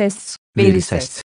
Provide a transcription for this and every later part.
Ses, Veri ses.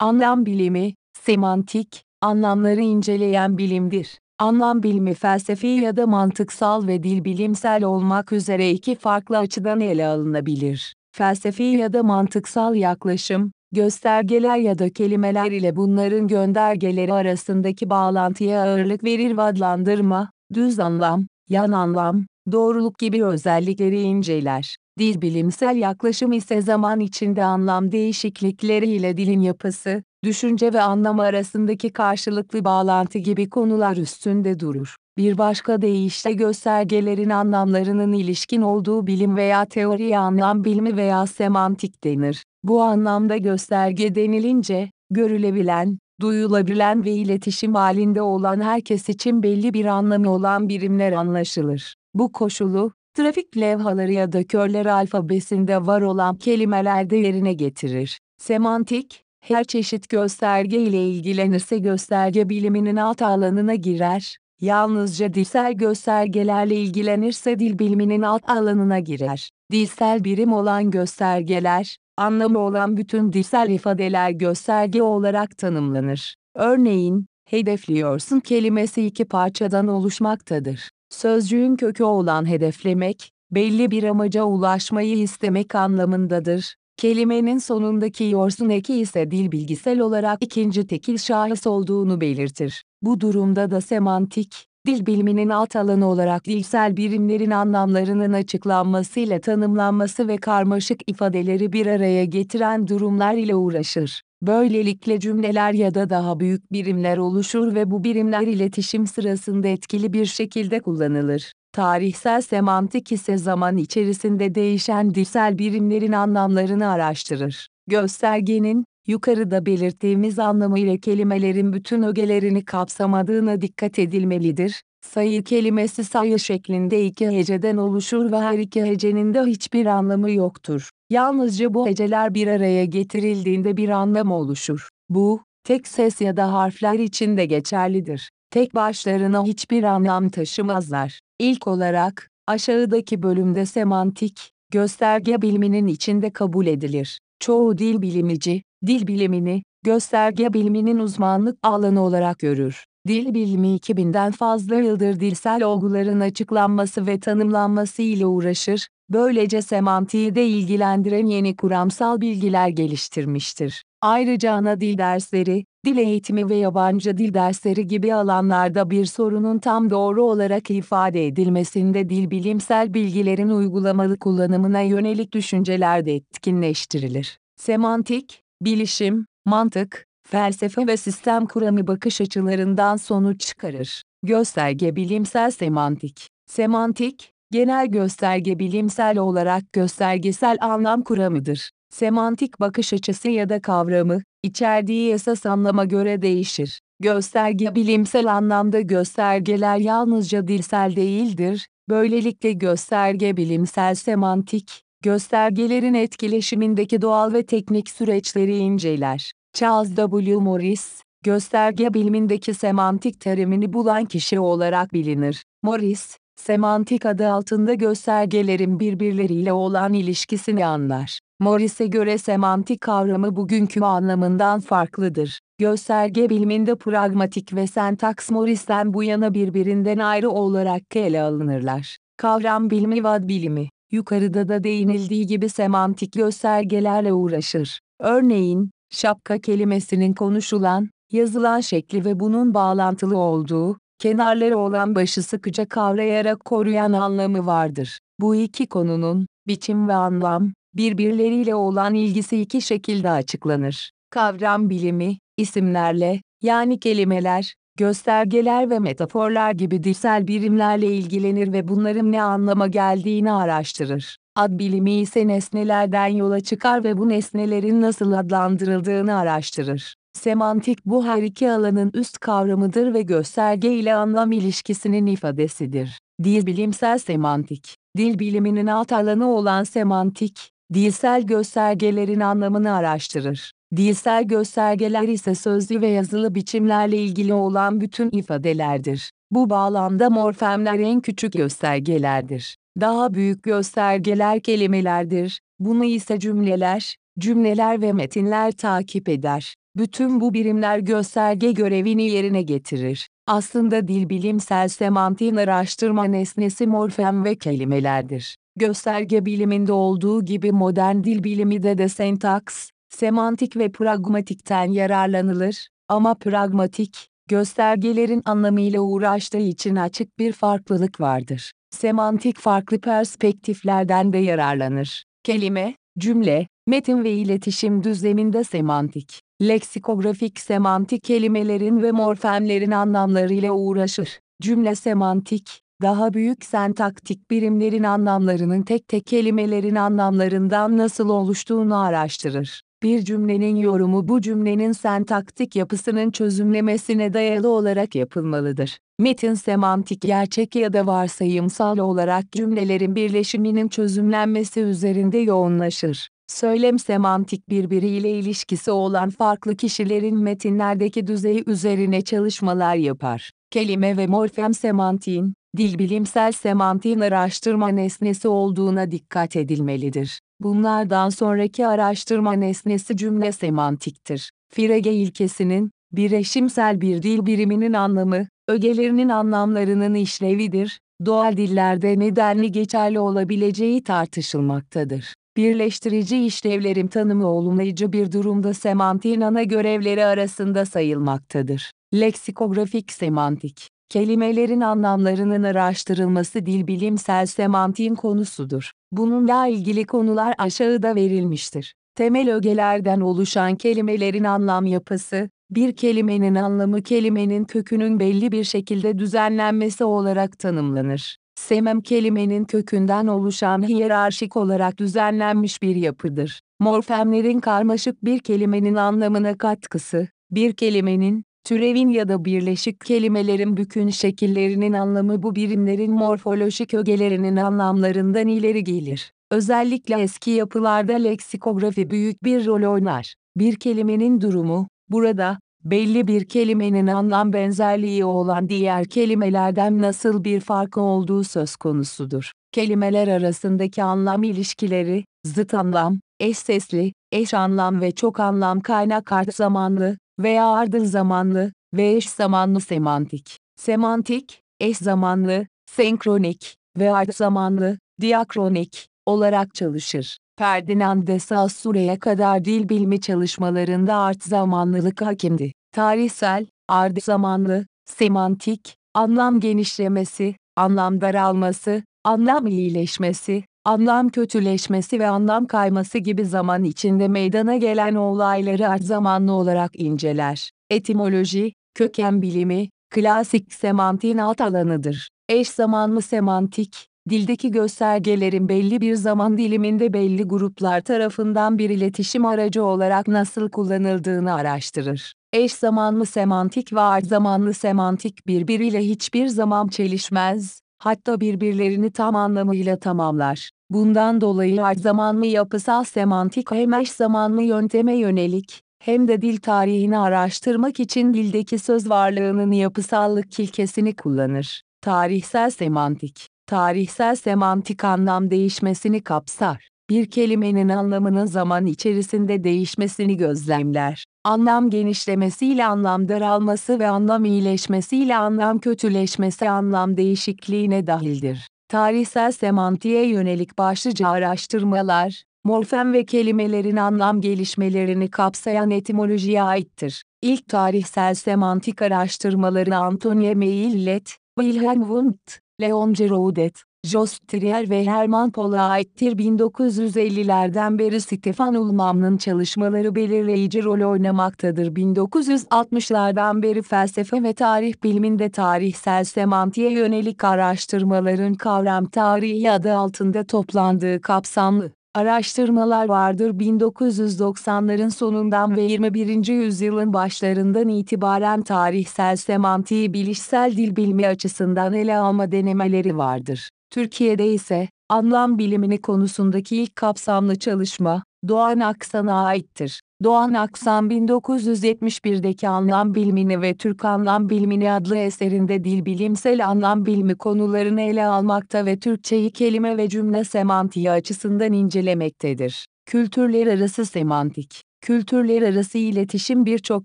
Anlam bilimi, semantik, anlamları inceleyen bilimdir. Anlam bilimi felsefi ya da mantıksal ve dil bilimsel olmak üzere iki farklı açıdan ele alınabilir. Felsefi ya da mantıksal yaklaşım, göstergeler ya da kelimeler ile bunların göndergeleri arasındaki bağlantıya ağırlık verir ve adlandırma, düz anlam, yan anlam, doğruluk gibi özellikleri inceler. Dil bilimsel yaklaşım ise zaman içinde anlam değişiklikleri ile dilin yapısı, düşünce ve anlam arasındaki karşılıklı bağlantı gibi konular üstünde durur. Bir başka deyişle göstergelerin anlamlarının ilişkin olduğu bilim veya teoriye anlam bilimi veya semantik denir. Bu anlamda gösterge denilince, görülebilen, duyulabilen ve iletişim halinde olan herkes için belli bir anlamı olan birimler anlaşılır. Bu koşulu, trafik levhaları ya da körler alfabesinde var olan kelimelerde yerine getirir. Semantik, her çeşit gösterge ile ilgilenirse gösterge biliminin alt alanına girer, yalnızca dilsel göstergelerle ilgilenirse dil biliminin alt alanına girer. Dilsel birim olan göstergeler, anlamı olan bütün dilsel ifadeler gösterge olarak tanımlanır. Örneğin, hedefliyorsun kelimesi iki parçadan oluşmaktadır. Sözcüğün kökü olan hedeflemek, belli bir amaca ulaşmayı istemek anlamındadır. Kelimenin sonundaki yorsun eki ise dil bilgisel olarak ikinci tekil şahıs olduğunu belirtir. Bu durumda da semantik, dil biliminin alt alanı olarak dilsel birimlerin anlamlarının açıklanmasıyla tanımlanması ve karmaşık ifadeleri bir araya getiren durumlar ile uğraşır. Böylelikle cümleler ya da daha büyük birimler oluşur ve bu birimler iletişim sırasında etkili bir şekilde kullanılır. Tarihsel semantik ise zaman içerisinde değişen dilsel birimlerin anlamlarını araştırır. Göstergenin, yukarıda belirttiğimiz anlamıyla kelimelerin bütün ögelerini kapsamadığına dikkat edilmelidir. Sayı kelimesi sayı şeklinde iki heceden oluşur ve her iki hecenin de hiçbir anlamı yoktur. Yalnızca bu heceler bir araya getirildiğinde bir anlam oluşur. Bu, tek ses ya da harfler için de geçerlidir. Tek başlarına hiçbir anlam taşımazlar. İlk olarak, aşağıdaki bölümde semantik, gösterge biliminin içinde kabul edilir. Çoğu dil bilimici, dil bilimini, gösterge biliminin uzmanlık alanı olarak görür. Dil bilimi 2000'den fazla yıldır dilsel olguların açıklanması ve tanımlanması ile uğraşır, böylece semantiği de ilgilendiren yeni kuramsal bilgiler geliştirmiştir. Ayrıca ana dil dersleri, dil eğitimi ve yabancı dil dersleri gibi alanlarda bir sorunun tam doğru olarak ifade edilmesinde dil bilimsel bilgilerin uygulamalı kullanımına yönelik düşünceler de etkinleştirilir. Semantik, bilişim, mantık, felsefe ve sistem kuramı bakış açılarından sonuç çıkarır. Gösterge bilimsel semantik. Semantik, genel gösterge bilimsel olarak göstergesel anlam kuramıdır. Semantik bakış açısı ya da kavramı, içerdiği esas anlama göre değişir. Gösterge bilimsel anlamda göstergeler yalnızca dilsel değildir, böylelikle gösterge bilimsel semantik, göstergelerin etkileşimindeki doğal ve teknik süreçleri inceler. Charles W. Morris, gösterge bilimindeki semantik terimini bulan kişi olarak bilinir. Morris, semantik adı altında göstergelerin birbirleriyle olan ilişkisini anlar. Morris'e göre semantik kavramı bugünkü anlamından farklıdır. Gösterge biliminde pragmatik ve sentaks Morris'ten bu yana birbirinden ayrı olarak ele alınırlar. Kavram bilimi ve bilimi, yukarıda da değinildiği gibi semantik göstergelerle uğraşır. Örneğin, şapka kelimesinin konuşulan, yazılan şekli ve bunun bağlantılı olduğu, kenarları olan başı sıkıca kavrayarak koruyan anlamı vardır. Bu iki konunun, biçim ve anlam, birbirleriyle olan ilgisi iki şekilde açıklanır. Kavram bilimi, isimlerle, yani kelimeler, göstergeler ve metaforlar gibi dilsel birimlerle ilgilenir ve bunların ne anlama geldiğini araştırır. Ad bilimi ise nesnelerden yola çıkar ve bu nesnelerin nasıl adlandırıldığını araştırır. Semantik bu her iki alanın üst kavramıdır ve gösterge ile anlam ilişkisinin ifadesidir. Dil bilimsel semantik, dil biliminin alt alanı olan semantik, dilsel göstergelerin anlamını araştırır. Dilsel göstergeler ise sözlü ve yazılı biçimlerle ilgili olan bütün ifadelerdir. Bu bağlamda morfemler en küçük göstergelerdir. Daha büyük göstergeler kelimelerdir. Bunu ise cümleler, cümleler ve metinler takip eder. Bütün bu birimler gösterge görevini yerine getirir. Aslında dil bilimsel semantiğin araştırma nesnesi morfem ve kelimelerdir. Gösterge biliminde olduğu gibi modern dil bilimi de de sentaks, semantik ve pragmatikten yararlanılır, ama pragmatik, göstergelerin anlamıyla uğraştığı için açık bir farklılık vardır. Semantik farklı perspektiflerden de yararlanır. Kelime, cümle, metin ve iletişim düzleminde semantik, leksikografik semantik kelimelerin ve morfemlerin anlamlarıyla uğraşır. Cümle semantik, daha büyük sentaktik birimlerin anlamlarının tek tek kelimelerin anlamlarından nasıl oluştuğunu araştırır. Bir cümlenin yorumu bu cümlenin sentaktik yapısının çözümlemesine dayalı olarak yapılmalıdır. Metin semantik gerçek ya da varsayımsal olarak cümlelerin birleşiminin çözümlenmesi üzerinde yoğunlaşır. Söylem semantik birbiriyle ilişkisi olan farklı kişilerin metinlerdeki düzeyi üzerine çalışmalar yapar. Kelime ve morfem semantiğin, dil bilimsel semantiğin araştırma nesnesi olduğuna dikkat edilmelidir. Bunlardan sonraki araştırma nesnesi cümle semantiktir. Frege ilkesinin, bireşimsel bir dil biriminin anlamı, ögelerinin anlamlarının işlevidir, doğal dillerde nedenli geçerli olabileceği tartışılmaktadır. Birleştirici işlevlerin tanımı olumlayıcı bir durumda semantiğin ana görevleri arasında sayılmaktadır. Leksikografik semantik Kelimelerin anlamlarının araştırılması dil bilimsel semantiğin konusudur. Bununla ilgili konular aşağıda verilmiştir. Temel ögelerden oluşan kelimelerin anlam yapısı, bir kelimenin anlamı kelimenin kökünün belli bir şekilde düzenlenmesi olarak tanımlanır. Semem kelimenin kökünden oluşan hiyerarşik olarak düzenlenmiş bir yapıdır. Morfemlerin karmaşık bir kelimenin anlamına katkısı, bir kelimenin, türevin ya da birleşik kelimelerin bükün şekillerinin anlamı bu birimlerin morfolojik ögelerinin anlamlarından ileri gelir. Özellikle eski yapılarda leksikografi büyük bir rol oynar. Bir kelimenin durumu, burada, belli bir kelimenin anlam benzerliği olan diğer kelimelerden nasıl bir farkı olduğu söz konusudur. Kelimeler arasındaki anlam ilişkileri, zıt anlam, eş sesli, eş anlam ve çok anlam kaynak art zamanlı veya ardı zamanlı ve eş zamanlı semantik. Semantik, eş zamanlı, senkronik ve art zamanlı, diakronik olarak çalışır. Ferdinand de Saussure'ye kadar dil bilimi çalışmalarında art zamanlılık hakimdi. Tarihsel, ard zamanlı, semantik, anlam genişlemesi, anlam daralması, anlam iyileşmesi, anlam kötüleşmesi ve anlam kayması gibi zaman içinde meydana gelen olayları art zamanlı olarak inceler. Etimoloji, köken bilimi, klasik semantiğin alt alanıdır. Eş zamanlı semantik, dildeki göstergelerin belli bir zaman diliminde belli gruplar tarafından bir iletişim aracı olarak nasıl kullanıldığını araştırır. Eş zamanlı semantik ve art zamanlı semantik birbiriyle hiçbir zaman çelişmez, hatta birbirlerini tam anlamıyla tamamlar. Bundan dolayı art zamanlı yapısal semantik hem eş zamanlı yönteme yönelik, hem de dil tarihini araştırmak için dildeki söz varlığının yapısallık ilkesini kullanır. Tarihsel semantik tarihsel semantik anlam değişmesini kapsar. Bir kelimenin anlamının zaman içerisinde değişmesini gözlemler. Anlam genişlemesiyle anlam daralması ve anlam iyileşmesiyle anlam kötüleşmesi anlam değişikliğine dahildir. Tarihsel semantiğe yönelik başlıca araştırmalar, morfem ve kelimelerin anlam gelişmelerini kapsayan etimolojiye aittir. İlk tarihsel semantik araştırmaları Antonie Meillet, Wilhelm Wundt, Leon Giroudet, Jos Trier ve Hermann Pohl'a aittir 1950'lerden beri Stefan Ullmann'ın çalışmaları belirleyici rol oynamaktadır. 1960'lardan beri felsefe ve tarih biliminde tarihsel semantiğe yönelik araştırmaların kavram tarihi adı altında toplandığı kapsamlı araştırmalar vardır 1990'ların sonundan ve 21. yüzyılın başlarından itibaren tarihsel semantiği bilişsel dil bilimi açısından ele alma denemeleri vardır. Türkiye'de ise, anlam bilimini konusundaki ilk kapsamlı çalışma, Doğan Aksan'a aittir. Doğan Aksan 1971'deki Anlam Bilimini ve Türk Anlam Bilimini adlı eserinde dil bilimsel anlam bilimi konularını ele almakta ve Türkçeyi kelime ve cümle semantiği açısından incelemektedir. Kültürler arası semantik Kültürler arası iletişim birçok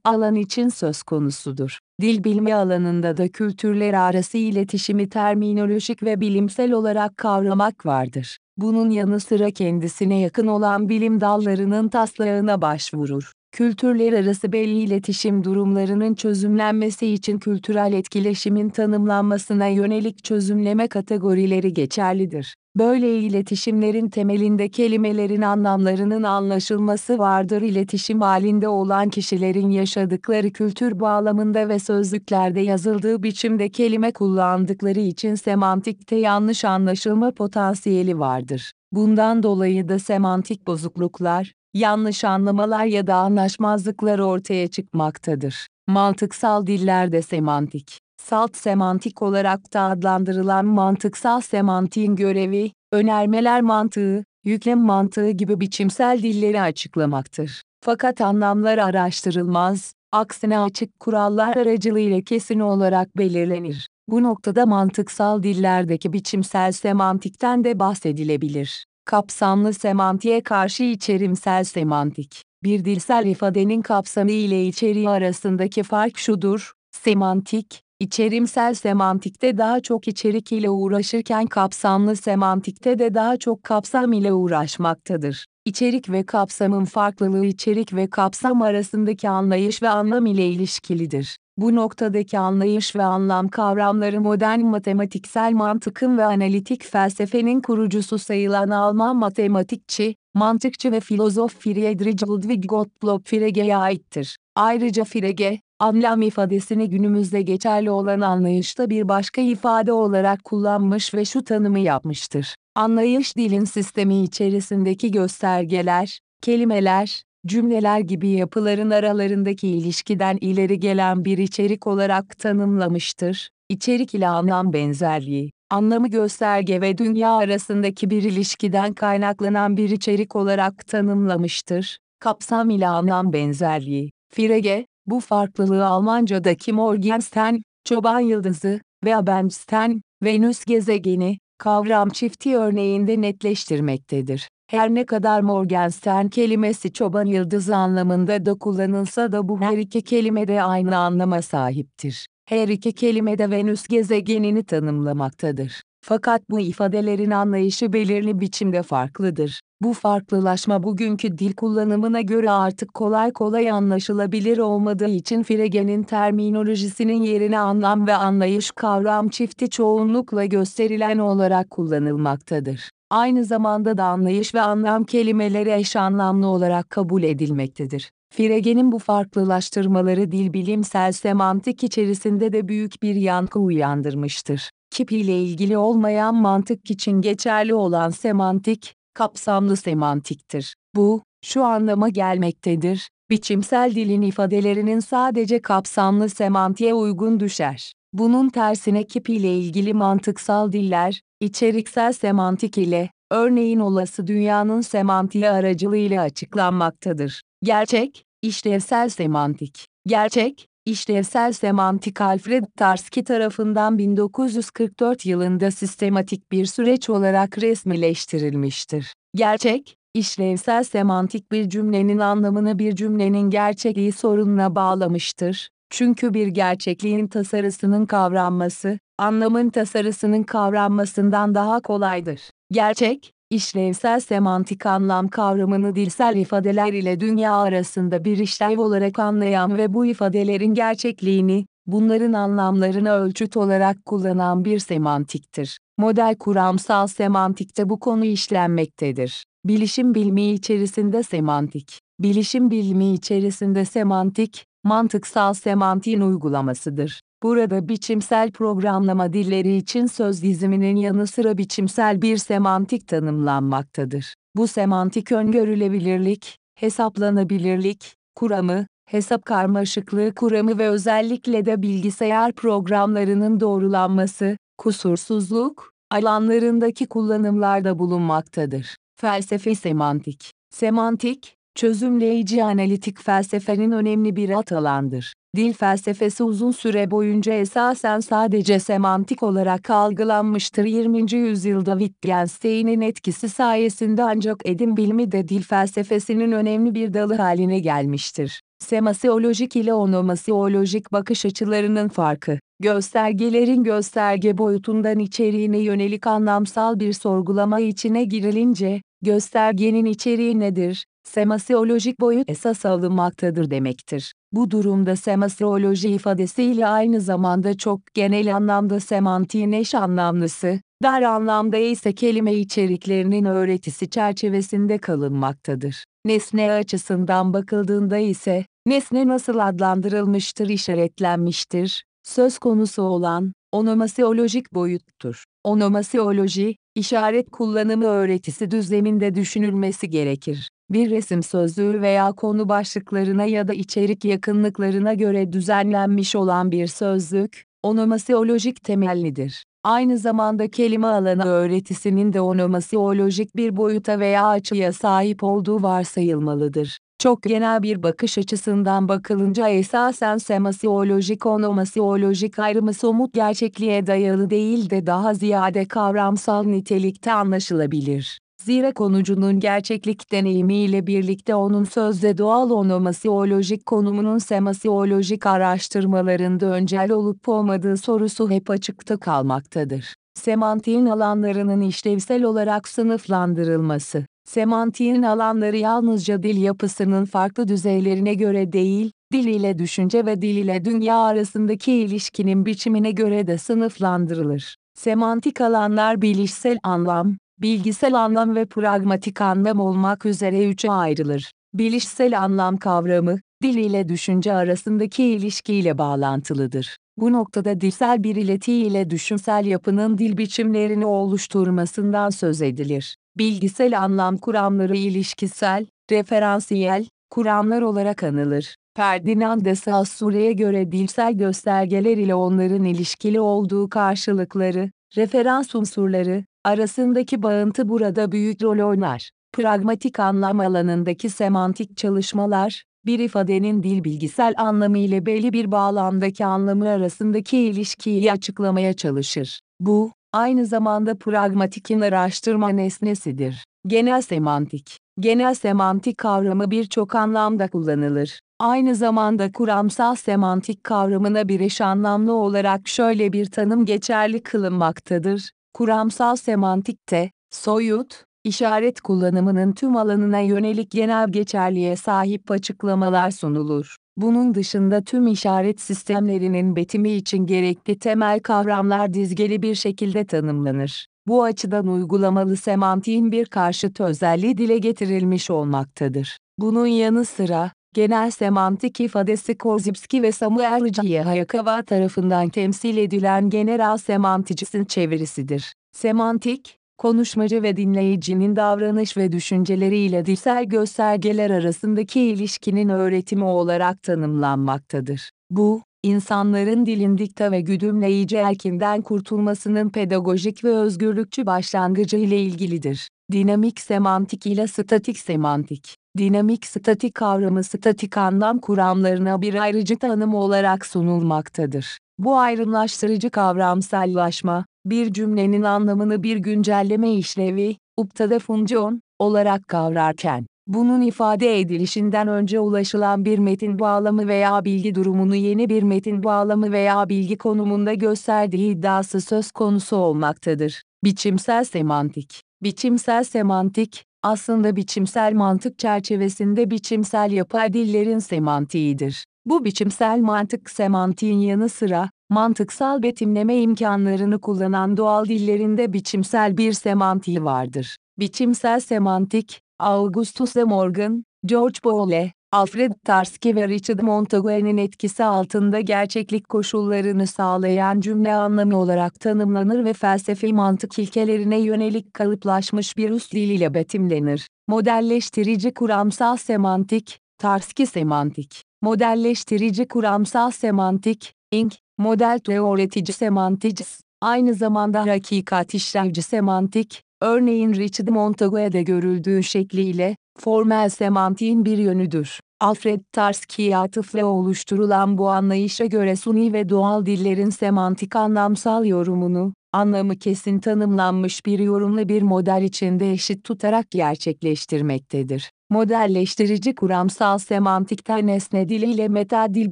alan için söz konusudur. Dil bilimi alanında da kültürler arası iletişimi terminolojik ve bilimsel olarak kavramak vardır. Bunun yanı sıra kendisine yakın olan bilim dallarının taslağına başvurur. Kültürler arası belli iletişim durumlarının çözümlenmesi için kültürel etkileşimin tanımlanmasına yönelik çözümleme kategorileri geçerlidir. Böyle iletişimlerin temelinde kelimelerin anlamlarının anlaşılması vardır. İletişim halinde olan kişilerin yaşadıkları kültür bağlamında ve sözlüklerde yazıldığı biçimde kelime kullandıkları için semantikte yanlış anlaşılma potansiyeli vardır. Bundan dolayı da semantik bozukluklar, yanlış anlamalar ya da anlaşmazlıklar ortaya çıkmaktadır. Mantıksal dillerde semantik salt semantik olarak da adlandırılan mantıksal semantiğin görevi, önermeler mantığı, yüklem mantığı gibi biçimsel dilleri açıklamaktır. Fakat anlamlar araştırılmaz, aksine açık kurallar aracılığıyla kesin olarak belirlenir. Bu noktada mantıksal dillerdeki biçimsel semantikten de bahsedilebilir. Kapsamlı semantiğe karşı içerimsel semantik. Bir dilsel ifadenin kapsamı ile içeriği arasındaki fark şudur, semantik, İçerimsel semantikte daha çok içerik ile uğraşırken kapsamlı semantikte de daha çok kapsam ile uğraşmaktadır. İçerik ve kapsamın farklılığı içerik ve kapsam arasındaki anlayış ve anlam ile ilişkilidir. Bu noktadaki anlayış ve anlam kavramları modern matematiksel mantıkın ve analitik felsefenin kurucusu sayılan Alman matematikçi, mantıkçı ve filozof Friedrich Ludwig Gottlob Frege'ye aittir. Ayrıca Frege, anlam ifadesini günümüzde geçerli olan anlayışta bir başka ifade olarak kullanmış ve şu tanımı yapmıştır. Anlayış dilin sistemi içerisindeki göstergeler, kelimeler, cümleler gibi yapıların aralarındaki ilişkiden ileri gelen bir içerik olarak tanımlamıştır. İçerik ile anlam benzerliği, anlamı gösterge ve dünya arasındaki bir ilişkiden kaynaklanan bir içerik olarak tanımlamıştır. Kapsam ile anlam benzerliği. Frege, bu farklılığı Almanca'daki Morgenstern, çoban yıldızı ve Abendstern, Venüs gezegeni, kavram çifti örneğinde netleştirmektedir. Her ne kadar Morgenstern kelimesi çoban yıldızı anlamında da kullanılsa da bu her iki kelime de aynı anlama sahiptir. Her iki kelime de Venüs gezegenini tanımlamaktadır. Fakat bu ifadelerin anlayışı belirli biçimde farklıdır. Bu farklılaşma bugünkü dil kullanımına göre artık kolay kolay anlaşılabilir olmadığı için Frege'nin terminolojisinin yerine anlam ve anlayış kavram çifti çoğunlukla gösterilen olarak kullanılmaktadır. Aynı zamanda da anlayış ve anlam kelimeleri eş anlamlı olarak kabul edilmektedir. Frege'nin bu farklılaştırmaları dil bilimsel semantik içerisinde de büyük bir yankı uyandırmıştır. Kip ile ilgili olmayan mantık için geçerli olan semantik, kapsamlı semantiktir. Bu, şu anlama gelmektedir, biçimsel dilin ifadelerinin sadece kapsamlı semantiğe uygun düşer. Bunun tersine kip ile ilgili mantıksal diller, içeriksel semantik ile, örneğin olası dünyanın semantiği aracılığıyla açıklanmaktadır. Gerçek, işlevsel semantik. Gerçek, işlevsel semantik Alfred Tarski tarafından 1944 yılında sistematik bir süreç olarak resmileştirilmiştir. Gerçek, işlevsel semantik bir cümlenin anlamını bir cümlenin gerçekliği sorununa bağlamıştır. Çünkü bir gerçekliğin tasarısının kavranması, anlamın tasarısının kavranmasından daha kolaydır. Gerçek, işlevsel semantik anlam kavramını dilsel ifadeler ile dünya arasında bir işlev olarak anlayan ve bu ifadelerin gerçekliğini, bunların anlamlarını ölçüt olarak kullanan bir semantiktir. Model kuramsal semantikte bu konu işlenmektedir. Bilişim bilimi içerisinde semantik. Bilişim bilimi içerisinde semantik, mantıksal semantiğin uygulamasıdır. Burada biçimsel programlama dilleri için söz diziminin yanı sıra biçimsel bir semantik tanımlanmaktadır. Bu semantik öngörülebilirlik, hesaplanabilirlik, kuramı, hesap karmaşıklığı kuramı ve özellikle de bilgisayar programlarının doğrulanması, kusursuzluk, alanlarındaki kullanımlarda bulunmaktadır. Felsefe semantik. Semantik, çözümleyici analitik felsefenin önemli bir alt alandır. Dil felsefesi uzun süre boyunca esasen sadece semantik olarak algılanmıştır. 20. yüzyılda Wittgenstein'in etkisi sayesinde ancak edim bilimi de dil felsefesinin önemli bir dalı haline gelmiştir. Semasiolojik ile onomasiolojik bakış açılarının farkı, göstergelerin gösterge boyutundan içeriğine yönelik anlamsal bir sorgulama içine girilince, göstergenin içeriği nedir, semasiolojik boyut esas alınmaktadır demektir. Bu durumda semasioloji ifadesiyle aynı zamanda çok genel anlamda semantiğin eş anlamlısı, dar anlamda ise kelime içeriklerinin öğretisi çerçevesinde kalınmaktadır. Nesne açısından bakıldığında ise, nesne nasıl adlandırılmıştır işaretlenmiştir, söz konusu olan, onomasiolojik boyuttur. Onomasioloji, işaret kullanımı öğretisi düzleminde düşünülmesi gerekir. Bir resim sözlüğü veya konu başlıklarına ya da içerik yakınlıklarına göre düzenlenmiş olan bir sözlük, onomasiolojik temellidir. Aynı zamanda kelime alanı öğretisinin de onomasiolojik bir boyuta veya açıya sahip olduğu varsayılmalıdır. Çok genel bir bakış açısından bakılınca esasen semasiolojik onomasiolojik ayrımı somut gerçekliğe dayalı değil de daha ziyade kavramsal nitelikte anlaşılabilir. Zira konucunun gerçeklik deneyimiyle birlikte onun sözde doğal onomasiolojik konumunun semasiolojik araştırmalarında öncel olup olmadığı sorusu hep açıkta kalmaktadır. Semantiğin alanlarının işlevsel olarak sınıflandırılması Semantiğin alanları yalnızca dil yapısının farklı düzeylerine göre değil, dil ile düşünce ve dil ile dünya arasındaki ilişkinin biçimine göre de sınıflandırılır. Semantik alanlar bilişsel anlam, bilgisel anlam ve pragmatik anlam olmak üzere üçe ayrılır. Bilişsel anlam kavramı, dil ile düşünce arasındaki ilişkiyle bağlantılıdır. Bu noktada dilsel bir ileti ile düşünsel yapının dil biçimlerini oluşturmasından söz edilir. Bilgisel anlam kuramları ilişkisel, referansiyel, kuramlar olarak anılır. Ferdinand de Saussure'ye göre dilsel göstergeler ile onların ilişkili olduğu karşılıkları, referans unsurları, arasındaki bağıntı burada büyük rol oynar. Pragmatik anlam alanındaki semantik çalışmalar, bir ifadenin dil bilgisel anlamı ile belli bir bağlamdaki anlamı arasındaki ilişkiyi açıklamaya çalışır. Bu, aynı zamanda pragmatikin araştırma nesnesidir. Genel semantik Genel semantik kavramı birçok anlamda kullanılır. Aynı zamanda kuramsal semantik kavramına bir eş anlamlı olarak şöyle bir tanım geçerli kılınmaktadır. Kuramsal semantikte, soyut, işaret kullanımının tüm alanına yönelik genel geçerliğe sahip açıklamalar sunulur. Bunun dışında tüm işaret sistemlerinin betimi için gerekli temel kavramlar dizgeli bir şekilde tanımlanır. Bu açıdan uygulamalı semantiğin bir karşıt özelliği dile getirilmiş olmaktadır. Bunun yanı sıra, genel semantik ifadesi Korzybski ve Samuel. Hayakawa tarafından temsil edilen general semanticisinin çevirisidir. Semantik, konuşmacı ve dinleyicinin davranış ve düşünceleriyle dilsel göstergeler arasındaki ilişkinin öğretimi olarak tanımlanmaktadır. Bu, insanların dilin dikta ve güdümleyici erkinden kurtulmasının pedagojik ve özgürlükçü başlangıcı ile ilgilidir. Dinamik semantik ile statik semantik. Dinamik statik kavramı statik anlam kuramlarına bir ayrıcı tanım olarak sunulmaktadır. Bu ayrımlaştırıcı kavramsallaşma, bir cümlenin anlamını bir güncelleme işlevi, uptada function, olarak kavrarken, bunun ifade edilişinden önce ulaşılan bir metin bağlamı veya bilgi durumunu yeni bir metin bağlamı veya bilgi konumunda gösterdiği iddiası söz konusu olmaktadır. Biçimsel semantik Biçimsel semantik, aslında biçimsel mantık çerçevesinde biçimsel yapay dillerin semantiğidir. Bu biçimsel mantık semantiğin yanı sıra, mantıksal betimleme imkanlarını kullanan doğal dillerinde biçimsel bir semantiği vardır. Biçimsel semantik, Augustus de Morgan, George Boole, Alfred Tarski ve Richard Montague'nin etkisi altında gerçeklik koşullarını sağlayan cümle anlamı olarak tanımlanır ve felsefi mantık ilkelerine yönelik kalıplaşmış bir üst dil ile betimlenir. Modelleştirici kuramsal semantik, Tarski semantik, modelleştirici kuramsal semantik, Inc., model teoretici semanticis, aynı zamanda hakikat işlevci semantik, Örneğin Richard Montague'de görüldüğü şekliyle, formel semantiğin bir yönüdür. Alfred Tarski'ye atıfla oluşturulan bu anlayışa göre suni ve doğal dillerin semantik anlamsal yorumunu, anlamı kesin tanımlanmış bir yorumla bir model içinde eşit tutarak gerçekleştirmektedir. Modelleştirici kuramsal semantikte nesne dili ile meta dil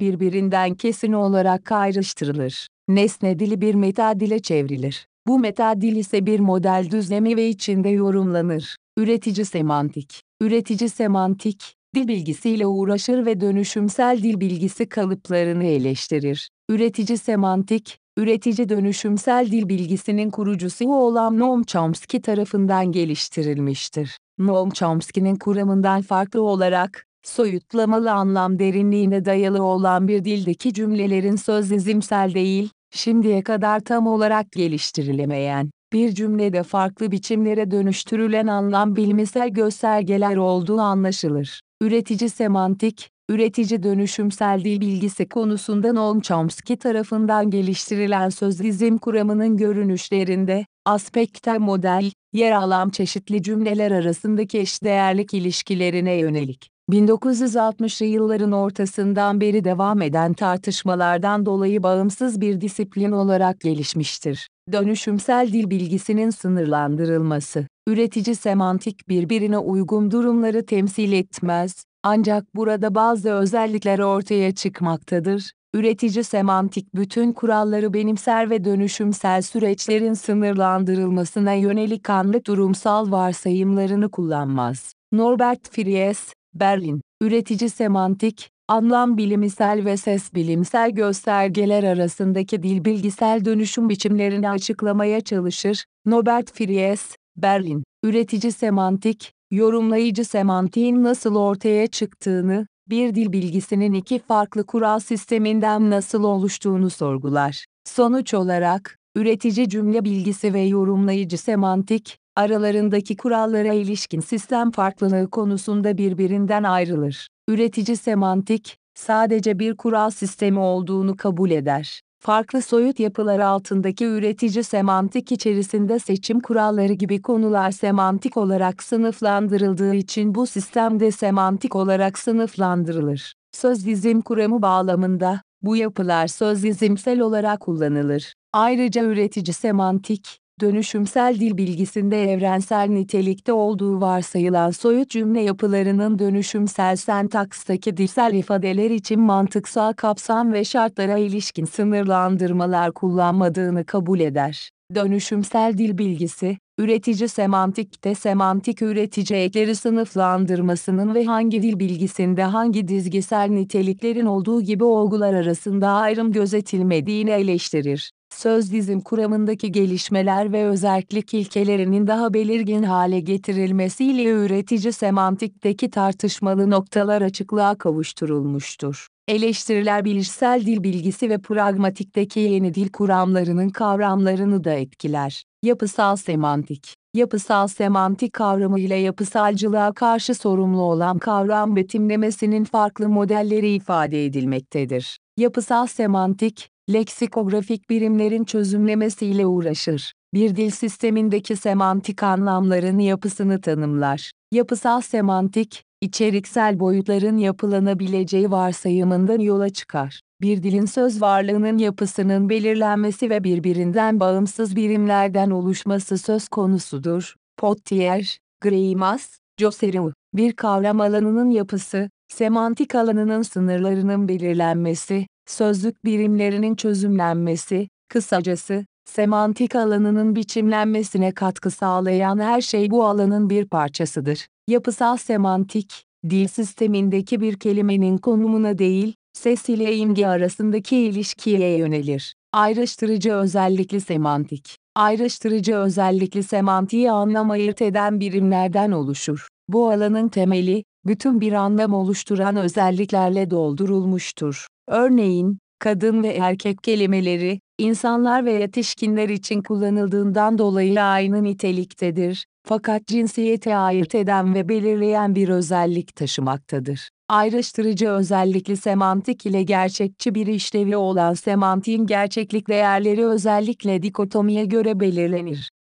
birbirinden kesin olarak ayrıştırılır. Nesne dili bir meta dile çevrilir. Bu meta dil ise bir model düzlemi ve içinde yorumlanır. Üretici semantik. Üretici semantik, dil bilgisiyle uğraşır ve dönüşümsel dil bilgisi kalıplarını eleştirir. Üretici semantik, üretici dönüşümsel dil bilgisinin kurucusu olan Noam Chomsky tarafından geliştirilmiştir. Noam Chomsky'nin kuramından farklı olarak, soyutlamalı anlam derinliğine dayalı olan bir dildeki cümlelerin sözlizimsel değil, şimdiye kadar tam olarak geliştirilemeyen, bir cümlede farklı biçimlere dönüştürülen anlam bilimsel göstergeler olduğu anlaşılır. Üretici semantik, üretici dönüşümsel dil bilgisi konusunda Noam Chomsky tarafından geliştirilen sözlizim kuramının görünüşlerinde, aspekte model, yer alan çeşitli cümleler arasındaki eşdeğerlik ilişkilerine yönelik. 1960'lı yılların ortasından beri devam eden tartışmalardan dolayı bağımsız bir disiplin olarak gelişmiştir. Dönüşümsel dil bilgisinin sınırlandırılması, üretici semantik birbirine uygun durumları temsil etmez, ancak burada bazı özellikler ortaya çıkmaktadır. Üretici semantik bütün kuralları benimser ve dönüşümsel süreçlerin sınırlandırılmasına yönelik anlık durumsal varsayımlarını kullanmaz. Norbert Fries, Berlin, üretici semantik, anlam bilimsel ve ses bilimsel göstergeler arasındaki dil bilgisel dönüşüm biçimlerini açıklamaya çalışır. Norbert Fries, Berlin, üretici semantik, yorumlayıcı semantiğin nasıl ortaya çıktığını, bir dil bilgisinin iki farklı kural sisteminden nasıl oluştuğunu sorgular. Sonuç olarak, üretici cümle bilgisi ve yorumlayıcı semantik, aralarındaki kurallara ilişkin sistem farklılığı konusunda birbirinden ayrılır. Üretici semantik, sadece bir kural sistemi olduğunu kabul eder. Farklı soyut yapılar altındaki üretici semantik içerisinde seçim kuralları gibi konular semantik olarak sınıflandırıldığı için bu sistemde semantik olarak sınıflandırılır. Söz dizim kuramı bağlamında, bu yapılar söz dizimsel olarak kullanılır. Ayrıca üretici semantik, dönüşümsel dil bilgisinde evrensel nitelikte olduğu varsayılan soyut cümle yapılarının dönüşümsel sentakstaki dilsel ifadeler için mantıksal kapsam ve şartlara ilişkin sınırlandırmalar kullanmadığını kabul eder. Dönüşümsel dil bilgisi, üretici semantikte semantik üretici ekleri sınıflandırmasının ve hangi dil bilgisinde hangi dizgisel niteliklerin olduğu gibi olgular arasında ayrım gözetilmediğini eleştirir söz dizim kuramındaki gelişmeler ve özellik ilkelerinin daha belirgin hale getirilmesiyle üretici semantikteki tartışmalı noktalar açıklığa kavuşturulmuştur. Eleştiriler bilişsel dil bilgisi ve pragmatikteki yeni dil kuramlarının kavramlarını da etkiler. Yapısal semantik Yapısal semantik kavramı ile yapısalcılığa karşı sorumlu olan kavram betimlemesinin farklı modelleri ifade edilmektedir. Yapısal semantik, leksikografik birimlerin çözümlemesiyle uğraşır. Bir dil sistemindeki semantik anlamların yapısını tanımlar. Yapısal semantik, içeriksel boyutların yapılanabileceği varsayımından yola çıkar. Bir dilin söz varlığının yapısının belirlenmesi ve birbirinden bağımsız birimlerden oluşması söz konusudur. Pottier, Greimas, Josserou, bir kavram alanının yapısı, semantik alanının sınırlarının belirlenmesi, sözlük birimlerinin çözümlenmesi, kısacası, semantik alanının biçimlenmesine katkı sağlayan her şey bu alanın bir parçasıdır. Yapısal semantik, dil sistemindeki bir kelimenin konumuna değil, ses ile imge arasındaki ilişkiye yönelir. Ayrıştırıcı özellikli semantik. Ayrıştırıcı özellikli semantiği anlam ayırt eden birimlerden oluşur. Bu alanın temeli, bütün bir anlam oluşturan özelliklerle doldurulmuştur. Örneğin, kadın ve erkek kelimeleri, insanlar ve yetişkinler için kullanıldığından dolayı aynı niteliktedir, fakat cinsiyeti ayırt eden ve belirleyen bir özellik taşımaktadır. Ayrıştırıcı özellikli semantik ile gerçekçi bir işlevi olan semantiğin gerçeklik değerleri özellikle dikotomiye göre belirlenir.